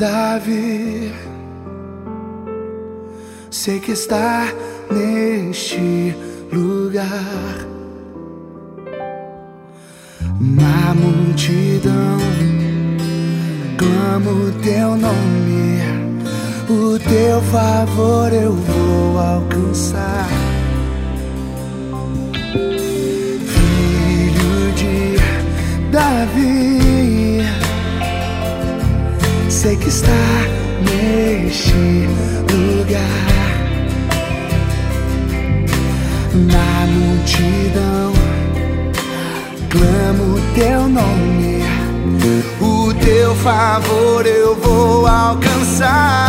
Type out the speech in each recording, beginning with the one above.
Davi. Sei que está neste lugar. Na multidão, clamo teu nome, o teu favor eu vou alcançar. sei que está neste lugar. Na multidão, clamo teu nome, o teu favor eu vou alcançar.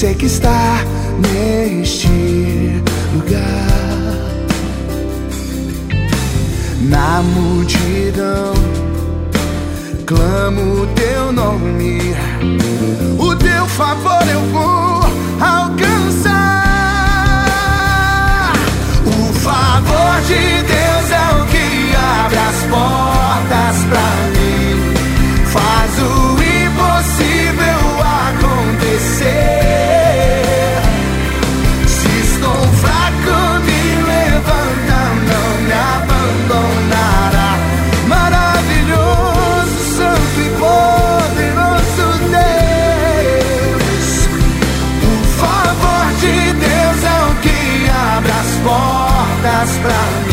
Você que está neste lugar, na multidão, clamo o teu nome, o teu favor eu vou. portas pra mim.